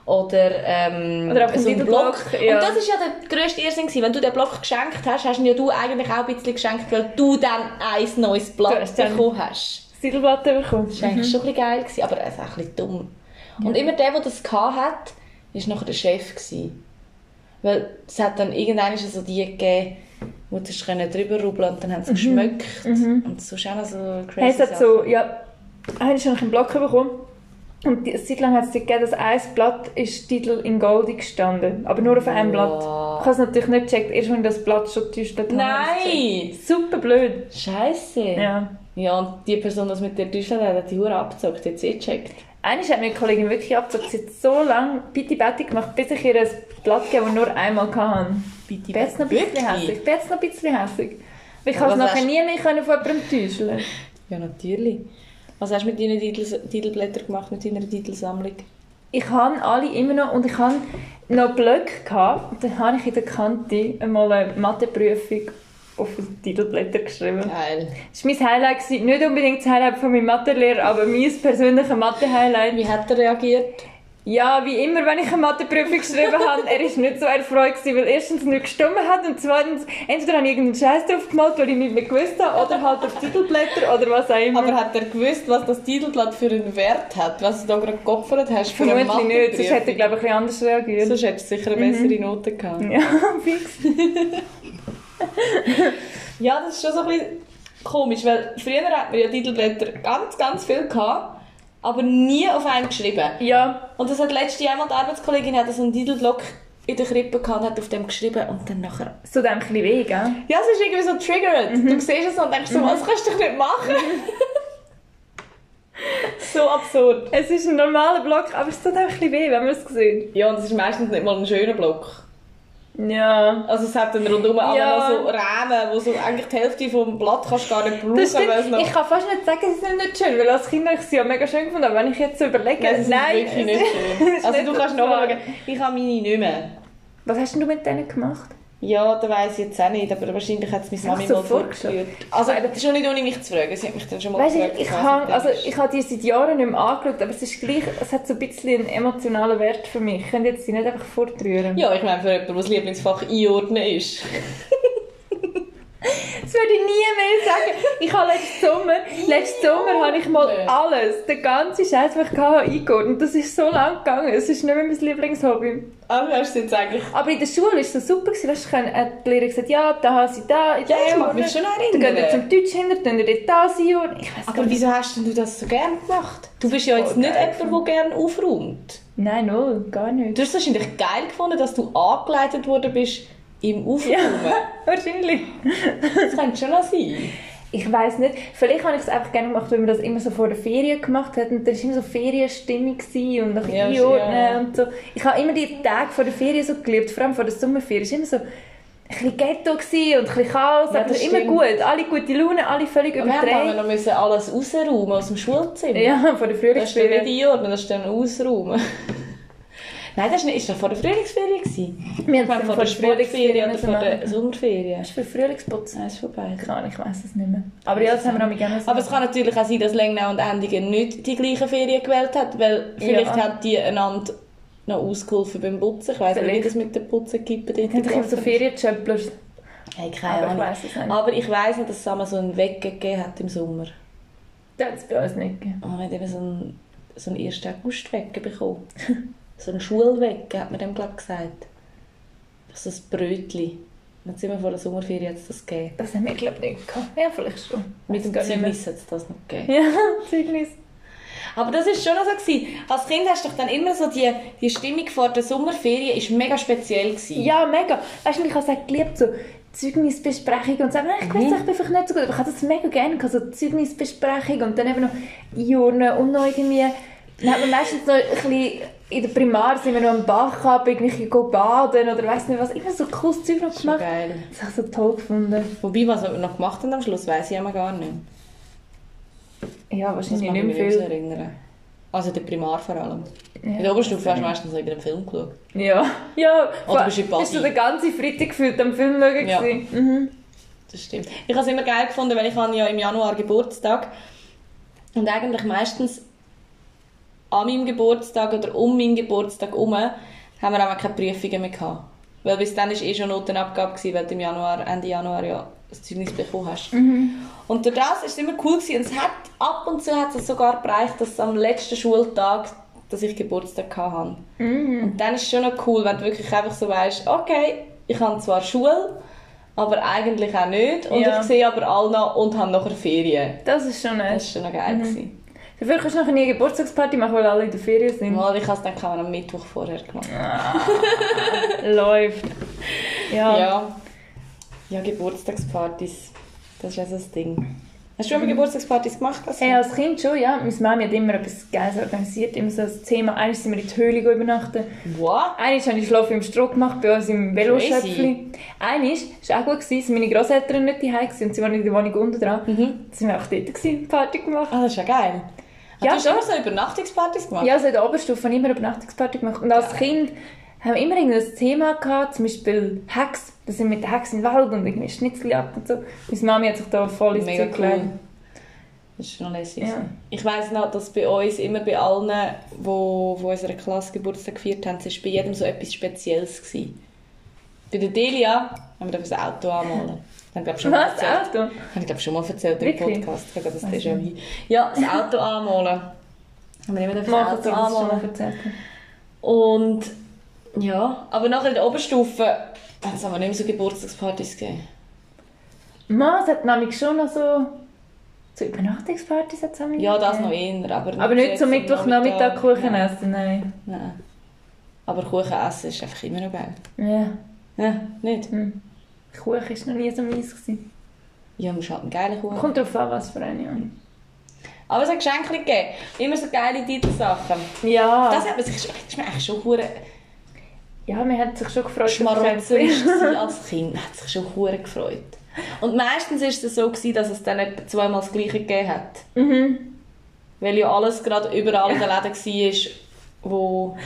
Oder, ähm,
Oder
so einen
Lidl-Blog,
Blog.
ja.
Und das ist ja der grösste Irrsinn gewesen. Wenn du den Blog geschenkt hast, hast du ihn ja du eigentlich auch ein bisschen geschenkt, weil du dann ein neues Blatt bekommen hast.
Lidl-Blatt bekommen.
Das war eigentlich schon ein bisschen geil, gewesen, aber es ist auch ein bisschen dumm. Und immer der, der das gehabt hat, war nachher der Chef. Gewesen. Weil es hat dann irgendwann so die gegeben, wo du drüber rubbeln und dann haben sie geschmeckt. Und so ist auch noch so crazy
Hey, es hat so, ja, habe ich schon einen Block bekommen. Und eine Zeit lang hat es gegeben, dass ein Blatt ist Titel in Goldig gestanden. Aber nur auf einem Blatt. Ich habe es natürlich nicht gecheckt, erst wenn das Blatt schon getäuscht ich
Nein!
Super blöd.
Scheiße!
Ja.
Ja, und die Person, die das mit der Deutschland hat, hat die Hure abgezockt, hat sie eh gecheckt.
Einmal hat mir eine Kollegin wirklich abgezogen. Sie hat so lange Bitte Betty gemacht, bis ich ihr ein Blatt gegeben habe, das nur einmal hatte.
Bitte,
jetzt noch ein bisschen hässlich. Ich bin jetzt noch ein bisschen hässlich. Ich kann es nachher nie mehr von jemandem täuschen
Ja, natürlich. Was hast du mit deinen Titel Titelblättern gemacht, mit deiner Titelsammlung?
Ich habe alle immer noch und ich habe noch Blöcke gehabt. Dann habe ich in der Kante einmal eine Matheprüfung auf die Titelblätter geschrieben.
Geil.
Das war mein Highlight. Nicht unbedingt das Highlight von meinem Mathelehrer, aber mein persönliches Mathe-Highlight.
Wie hat er reagiert?
Ja, wie immer, wenn ich eine Matheprüfung geschrieben habe, er war nicht so erfreut, gewesen, weil erstens nicht gestimmt hat und zweitens, entweder habe ich irgendeinen Scheiß drauf gemalt, weil ich nicht mehr gewusst habe, oder halt auf Titelblätter oder was auch immer.
Aber hat er gewusst, was das Titelblatt für einen Wert hat? Was du da gerade geopfert hast für eine
Vermutlich nicht, sonst hätte
Matheprüfung?
er, glaube ich, ein bisschen anders reagiert.
Sonst hättest du sicher eine bessere Note gehabt.
Ja, fix.
Ja, das ist schon so ein bisschen komisch, weil früher hat man ja Titelblätter ganz, ganz viel gehabt, aber nie auf einen geschrieben.
Ja,
Und das hat letzte Jahr mal die Arbeitskollegin hat so einen Titelblock in der Krippe gehabt hat auf dem geschrieben und dann nachher...
so dem ein bisschen weh, gell?
Ja, es ist irgendwie so triggered. Du siehst es und denkst so, was kannst du doch nicht machen? so absurd.
Es ist ein normaler Block, aber es tut auch ein bisschen weh, wenn man es sieht.
Ja, und es ist meistens nicht mal ein schöner Block.
Ja.
Also es hat dann rundum alle
Ja.
noch so Rahmen, wo so eigentlich die Hälfte vom Blatt kannst gar nicht brauchen, noch...
Ich kann fast nicht sagen, es ist nicht schön, weil als Kind habe ich sie ja mega schön gefunden, aber wenn ich jetzt so überlege,
Nein, es ist wirklich nicht schön. Also
nicht
du kannst nochmal
wahr.
schauen. Ich habe meine nicht mehr.
Was hast denn du mit denen gemacht?
Ja, das weiss ich jetzt auch nicht, aber wahrscheinlich hat es meine Mami
so
mal vorgeführt. Also, das ist schon nicht ohne mich zu fragen. Sie hat mich dann schon mal
Weißt
gefragt.
ich,
was
habe, also, ich habe die seit Jahren nicht mehr angeschaut, aber es ist gleich, es hat so ein bisschen einen emotionalen Wert für mich. Ich könnte jetzt die nicht einfach fortrühren.
Ja, ich meine, für jemanden, der das Lieblingsfach einordnen ist.
Das würde ich nie mehr sagen. Ich habe letzten Sommer, letzten Sommer habe ich mal alles, den ganzen Scheiß, den ich hatte, eingeordnet. Das ist so lang gegangen. Es ist nicht mehr mein Lieblingshobby.
Aber hast du jetzt eigentlich...
Aber in der Schule war es so super. Gewesen. Weißt, hat die Lehrerin gesagt, ja, da haben sie da, in
Ja, ich mag mich schon
Dann geht ihr
erinnern.
zum Deutsch hinter, dann ihr dort da sein. und
Aber wieso hast denn du das so gerne gemacht? Du bist ja jetzt nicht jemand, der gerne aufräumt.
Nein, null, gar nicht.
Du hast es wahrscheinlich geil gefunden, dass du angeleitet worden bist im Aufräumen.
Wahrscheinlich.
Das könnte schon noch sein.
Ich weiß nicht. Vielleicht habe ich es einfach gerne gemacht, weil man das immer so vor der Ferien gemacht hat. Und dann war immer so Ferienstimmung gewesen und noch
Ja,
einordnen
ja.
und so. Ich habe immer die Tage vor der Ferien so geliebt, vor allem vor der Sommerferien. Es war immer so ein bisschen Ghetto gewesen und ein bisschen Chaos,
Ja,
aber immer gut. Alle gute Laune, alle völlig
Und wir haben
überdreht.
noch müssen alles rausräumen aus dem Schulzimmer.
Ja, vor der
Das ist dann
Frühlingsferien.
nicht einordnen, das ist dann ausräumen. Nein, das war ist das vor der Frühlingsferien? gewesen?
Wir
Ich
haben
vor der
Frühlingsferien
oder vor der. Sommerferien.
Das ist für Frühlingsputzen.
Nein, ist vorbei.
Kann, ich weiß es nicht mehr. Aber ja, das haben wir auch gerne
Aber es kann natürlich auch sein, dass Lengnau und Endingen nicht die gleichen Ferien gewählt hat, weil vielleicht
Ja.
haben die einander noch ausgeholfen beim Putzen. Ich weiss nicht, wie das mit den Putzenkippen dort
haben doch immer so. Ferienchöppler.
Hey, keine
Aber ich
Ahnung.
es nicht.
Aber ich weiss nicht, dass es einmal so einen Wecken gegeben hat im Sommer.
Das hat es bei uns nicht gegeben.
Wir haben eben so einen, so einen 1. August-Wecken bekommen. so einen Schulwecken, hat man dem, glaube gesagt. So ein Brötchen. Jetzt immer vor der Sommerferien hat es das gegeben.
Das haben wir, glaube ich, nicht gehabt. Ja, vielleicht schon.
Mit dem. Zeugnis hat es das noch gegeben.
Ja, Zeugnis.
Aber das ist schon so gewesen. Als Kind hast du doch dann immer so die, die Stimmung vor der Sommerferien ist mega speziell gewesen.
Ja, mega. Weißt du, ich habe es geliebt, so Zeugnisbesprechung und so. Aber Ich weiß, ich bin vielleicht nicht so gut, aber ich habe das mega gerne so Zeugnisbesprechung und dann eben noch Einordnen und noch irgendwie... Dann hat man meistens noch ein bisschen... In der Primar sind wir noch am Bach ab, irgendwie baden oder weiss nicht was. Immer so cooles Zeug noch gemacht.
geil.
Das habe ich so toll gefunden.
Wobei, was wir noch gemacht haben am Schluss, weiss ich immer gar nicht.
Ja, wahrscheinlich
ich
nicht
mich
mehr viel.
erinnern. Also in der Primar vor allem.
Ja,
In der Oberstufe hast du meistens wieder einen Film geschaut.
Ja, ja.
Oder bist du?
Bist du den ganzen Freitag gefühlt am Film schauen
Ja.
Mhm.
Das stimmt. Ich habe es immer geil gefunden, weil ich habe ja im Januar Geburtstag und eigentlich meistens an meinem Geburtstag oder um meinen Geburtstag herum haben wir auch keine Prüfungen mehr gehabt. Weil bis dann war eh schon Notenabgabe, gewesen, weil du im Januar, Ende Januar ja das Zeugnis bekommen hast. Und durch das war es immer cool gewesen. und es hat, ab und zu hat es sogar bereicht, dass am letzten Schultag dass ich Geburtstag hatte. Und dann ist es schon noch cool, wenn du wirklich einfach so weißt, okay, ich habe zwar Schule, aber eigentlich auch nicht. Und
Ja.
ich sehe aber alle noch und habe nachher Ferien.
Das ist schon
Das war schon noch geil. gewesen.
Dafür kannst du nachher nie eine Geburtstagsparty machen, weil alle in der Ferien sind.
Mal, ich habe es dann am Mittwoch vorher gemacht.
Läuft. Ja.
Ja. Ja, Geburtstagspartys. Das ist ja so das Ding. Hast du schon mal Geburtstagspartys gemacht? Also?
Hey, als Kind schon, ja. Meine Mami hat immer etwas Geiles organisiert, immer so das Thema. Einmal sind wir in die Höhle übernachten.
What?
Einmal habe ich Schlaf im Stroh gemacht, bei uns im Veloschöpfli. Einmal, das war auch gut, gewesen, meine Großeltern nicht daheim gewesen und sie waren in der Wohnung unten dran.
Mhm.
Dann sind wir auch dort gewesen, Party gemacht.
Ah, das ist ja geil.
Ja,
du hast
schon.
immer so Übernachtungspartys gemacht?
Ja, also in der Oberstufe habe ich immer eine Übernachtungsparty gemacht. Und als Kind haben wir immer irgendein Thema gehabt, zum Beispiel Hex. Da sind wir mit der Hex in den Wald und irgendwie Schnitzeljagd und so. Meine Mami hat sich da voll ins
Mega
Zeug
cool.
gelegt.
Das ist noch lässig.
Ja.
Ich weiss noch, dass bei uns immer bei allen, die wo, wo unsere Klasse Geburtstag gefeiert haben, es war bei jedem so etwas Spezielles. Gewesen. Bei der Delia haben wir das Auto anmalen. Das haben wir, glaub ich, schon mal
Was?
erzählt.
Auto?
Habe ich glaube schon mal erzählt im
Wirklich?
Podcast. Ich das
Weiss
Déjà-vu. Ja, das Auto anmalen. Haben wir das Auto
sie das mal
anmalen.
erzählt.
Und ja, aber nachher in der Oberstufe es aber nicht mehr so Geburtstagspartys gegeben.
Mann, es hat nämlich schon noch so... So Übernachtungspartys hat es
Ja, das noch eher, aber
Aber nicht so Mittwochnachmittag Kuchen
Nein.
essen, nein.
Nein. Aber Kuchen essen ist einfach immer noch geil.
Ja.
Ja, nicht?
Hm. Kuchen war noch nie so meins. Gewesen.
Ja, man halt einen geilen Kuchen.
Kommt drauf an, was für eine.
Aber es hat Geschenke gegeben. Immer so geile Titelsachen.
Ja.
Das hat man sich schon, das ist mir eigentlich schon hure
ja, man hat sich schon gefreut.
schmarotzerisch als Kind. Man hat sich schon hure gefreut. Und meistens war es so, gewesen, dass es dann etwa zweimal das Gleiche gegeben hat.
mhm.
Weil ja alles gerade überall in den Läden war, wo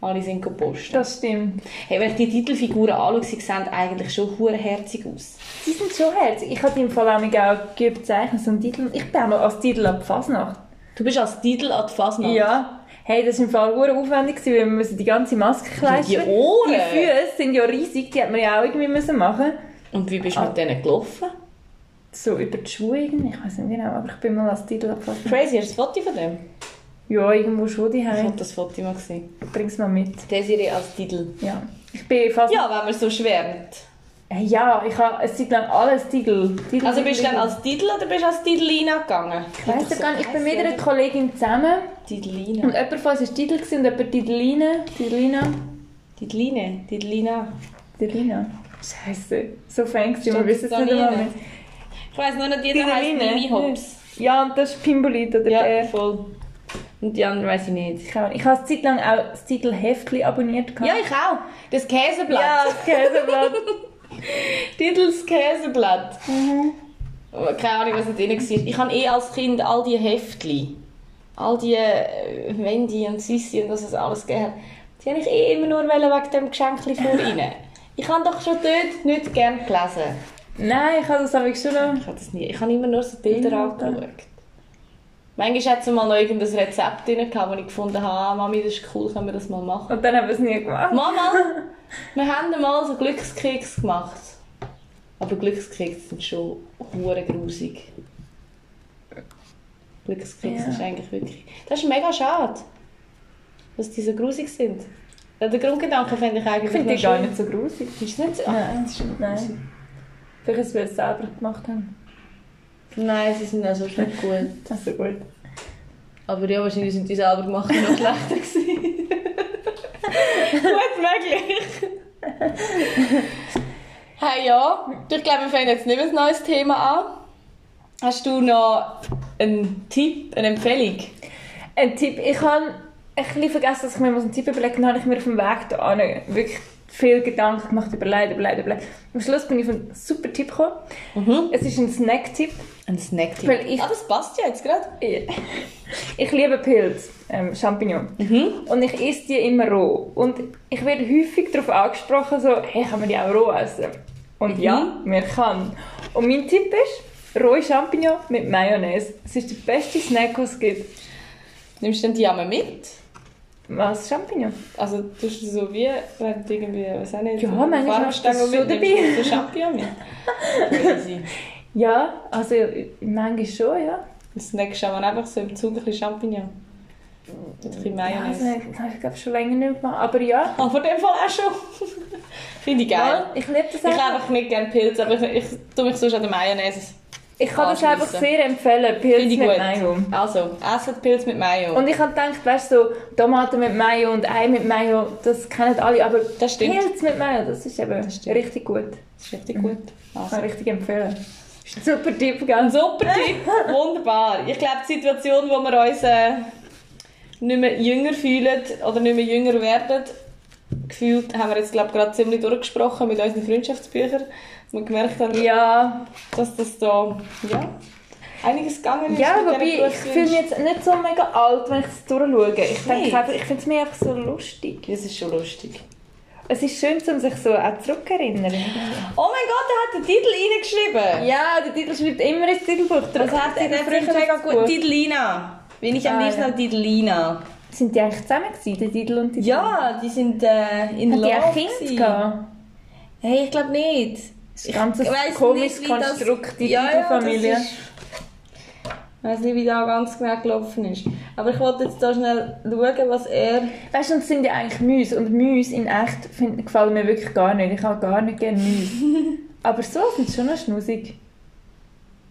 alle sind gepostet.
Das stimmt.
Hey, wenn ich die Titelfiguren anschaue, sie sehen eigentlich schon herzig aus.
Sie sind schon herzig. Ich habe im Fall auch auch geübt zeichnen, so einen Titel. Ich bin auch mal als Titel ab Fasnacht.
Du bist als Titel an die Fasnacht.
Ja. Hey, das war im Fall sehr aufwendig, weil wir müssen die ganze Maske kleistern.
die Ohren.
Die Füße sind ja riesig, die hat man ja auch irgendwie müssen machen.
Und wie bist du
Ah.
mit denen gelaufen?
So über die Schuhe irgendwie, ich weiß nicht genau, aber ich bin mal als Titel ab Fasnacht.
Crazy, hast du ein Foto von dem?
Ja, irgendwo schon die
Ich habe das Foto mal gesehen.
Bring's mal mit.
Desiree als Titel.
Ja. Ich bin fast...
Ja, wenn man so schwärmt.
Hey, ja, ich habe eine Zeit lang alles Titel. Titel
Also bist du dann als Titel oder bist du als Titelina gegangen?
Ich ja gar nicht, ich bin mit einer Kollegin zusammen und
Titelina.
jemand von uns war Titel und jemand Titeline. Titelina.
Titeline. Titelina.
Titelina. Scheiße. So fängst du, wir wissen es nicht mehr.
Ich weiss nur nicht, jeder
Titeline.
Mimi Hops.
Ja, und das ist Pimbolit oder
Ja,
der.
voll. Und die anderen weiss ich nicht.
Ich habe ich habe eine Zeit lang auch das Titelheftchen abonniert. gehabt.
Ja, ich auch. Das Käseblatt.
Ja, das Käseblatt.
Titels Käseblatt.
Mhm.
Keine Ahnung, was da drin war. Ich habe eh als Kind all die Heftchen, all die äh, Wendy und Sissi und was es alles gegeben hat, die habe ich eh immer nur wegen dem Geschenkli vor ihnen. Ich habe doch schon dort nicht gerne gelesen.
Nein, ich habe das aber schon noch...
Ich habe das nie. Ich habe immer nur so Bilder angeschaut. Manchmal hat es mal noch irgendein Rezept drin, gehabt, wo ich gefunden habe, ah, Mami, das ist cool, können wir das mal machen.
Und dann haben wir es nie gemacht.
Mama, wir haben mal so Glückskeks gemacht. Aber Glückskeks sind schon hure grusig. Glückskeks
Ja.
ist eigentlich wirklich... Das ist mega schade, dass die so grusig sind. Ja, Den Grundgedanken finde ich eigentlich
Ich finde die
noch
gar nicht so grusig.
Ist nicht so? Ach,
Nein.
das ist
Nein. Vielleicht, weil sie es selber gemacht haben.
Nein, sie sind also schon gut.
Also gut.
Aber ja, wahrscheinlich sind die selber gemacht noch schlechter gewesen. Gut möglich. hey, ja. Ich glaube, wir fangen jetzt nicht ein neues Thema an. Hast du noch einen Tipp, eine Empfehlung?
Ein Tipp. Ich habe ein bisschen vergessen, dass ich mir einen Tipp überlegen Dann habe ich mir auf dem Weg hierhin wirklich viel Gedanken gemacht, überlegt, überlegt, überlegt. Am Schluss bin ich auf einen super Tipp gekommen.
Mhm.
Es ist ein Snack-Tipp.
Ein Snack-Tipp. Ah, das passt ja jetzt gerade.
Ich liebe Pilze, ähm, Champignon.
Mhm.
Und ich esse die immer roh. Und ich werde häufig darauf angesprochen, so, hey, kann man die auch roh essen? Und ja, man kann. Und mein Tipp ist, rohe Champignon mit Mayonnaise. Es ist der beste Snack, den es gibt.
Nimmst du denn die einmal mit?
Was, Champignon?
Also, tust du so wie, wenn du irgendwie, was auch nicht,
Ja, manchmal hast du das
mitnimmst,
dabei.
so Champignon mit. Crazy.
Ja, also manchmal schon, ja.
Snackst du aber einfach so im Zug ein bisschen Champignon. Mit ein bisschen
Ja, das
Mayonnaise.
ich- das habe ich glaube schon länger nicht gemacht. Aber ja.
Aber in dem Fall auch schon. Finde ich geil.
Ja, ich liebe das
Ich habe
einfach.
einfach nicht gerne Pilze, aber ich, ich tue mich sonst an der Mayonnaise.
Ich kann das einfach sehr empfehlen. Pilz mit
gut.
Mayo.
Also, esset Pilz mit Mayo.
Und ich habe gedacht, weißt du, so Tomaten mit Mayo und Ei mit Mayo, das kennen alle. Aber. Pilz mit Mayo, das ist eben
Das
richtig gut.
Das ist richtig gut.
Kann
Also.
ich richtig empfehlen. Ist ein super Tipp, gell?
super Tipp, wunderbar. Ich glaube, die Situation, wo wir uns äh, nicht mehr jünger fühlen oder nicht mehr jünger werden, gefühlt haben wir jetzt glaube gerade ziemlich durchgesprochen mit unseren Freundschaftsbüchern, wir gemerkt haben,
Ja,
dass das da ja, einiges gegangen ist.
ja wobei ich fühle mich jetzt nicht so mega alt, wenn ich es durchschaue. Ich, denke einfach, ich finde es mir einfach so lustig.
Das ist schon lustig.
Es ist schön, um sich so auch zurückerinnern.
Oh mein Gott, er hat den Titel reingeschrieben.
Ja, der Titel schreibt immer ins Titelbuch.
Was hat er mega gut? Tidelina. Bin ich am
Ah,
liebsten
ja.
an Tidelina.
Sind die eigentlich zusammen gewesen, der Titel und die
Ja, die sind äh, in
Hat die
Love.
auch Kind
gewesen.
gehabt?
Hey, ich glaube nicht.
Das ist ein ganz
weiss
komisches
nicht, wie das-
Konstrukt, die
Ja, das ist- Ich weiß nicht, wie da ganz genau gelaufen ist. Aber ich wollte jetzt da schnell schauen, was er.
Weißt du, es sind ja eigentlich Mäuse. Und Mäuse in echt find, gefallen mir wirklich gar nicht. Ich habe gar nicht gerne Mäuse. Aber so sind sie schon noch schnusig.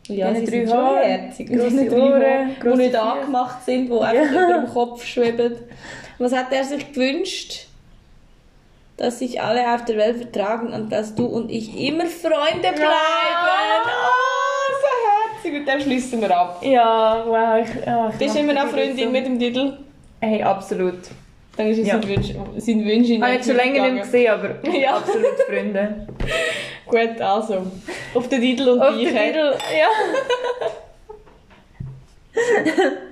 Ja,
Diese
sie
drei
sind schon
Haare,
herzig.
grosse Ohren,
die nicht angemacht sind, die einfach
Ja.
über dem Kopf schweben. Was hat er sich gewünscht? Dass sich alle auf der Welt vertragen und dass du und ich immer Freunde bleiben.
Ja.
Oh, so herzig. Mit dem schließen wir ab.
Ja, wow. Ich, ja, ich
Bist du
mag
immer noch Freundin
so.
mit dem Titel?
Hey, absolut.
Dann ist es
Ja.
sein Wunsch, sein Wunsch in
Ich habe jetzt schon länger nicht mehr gesehen, aber
Ja.
absolut Freunde.
Gut, also. Auf den Titel und
Auf
dich.
den
hey.
Titel, ja.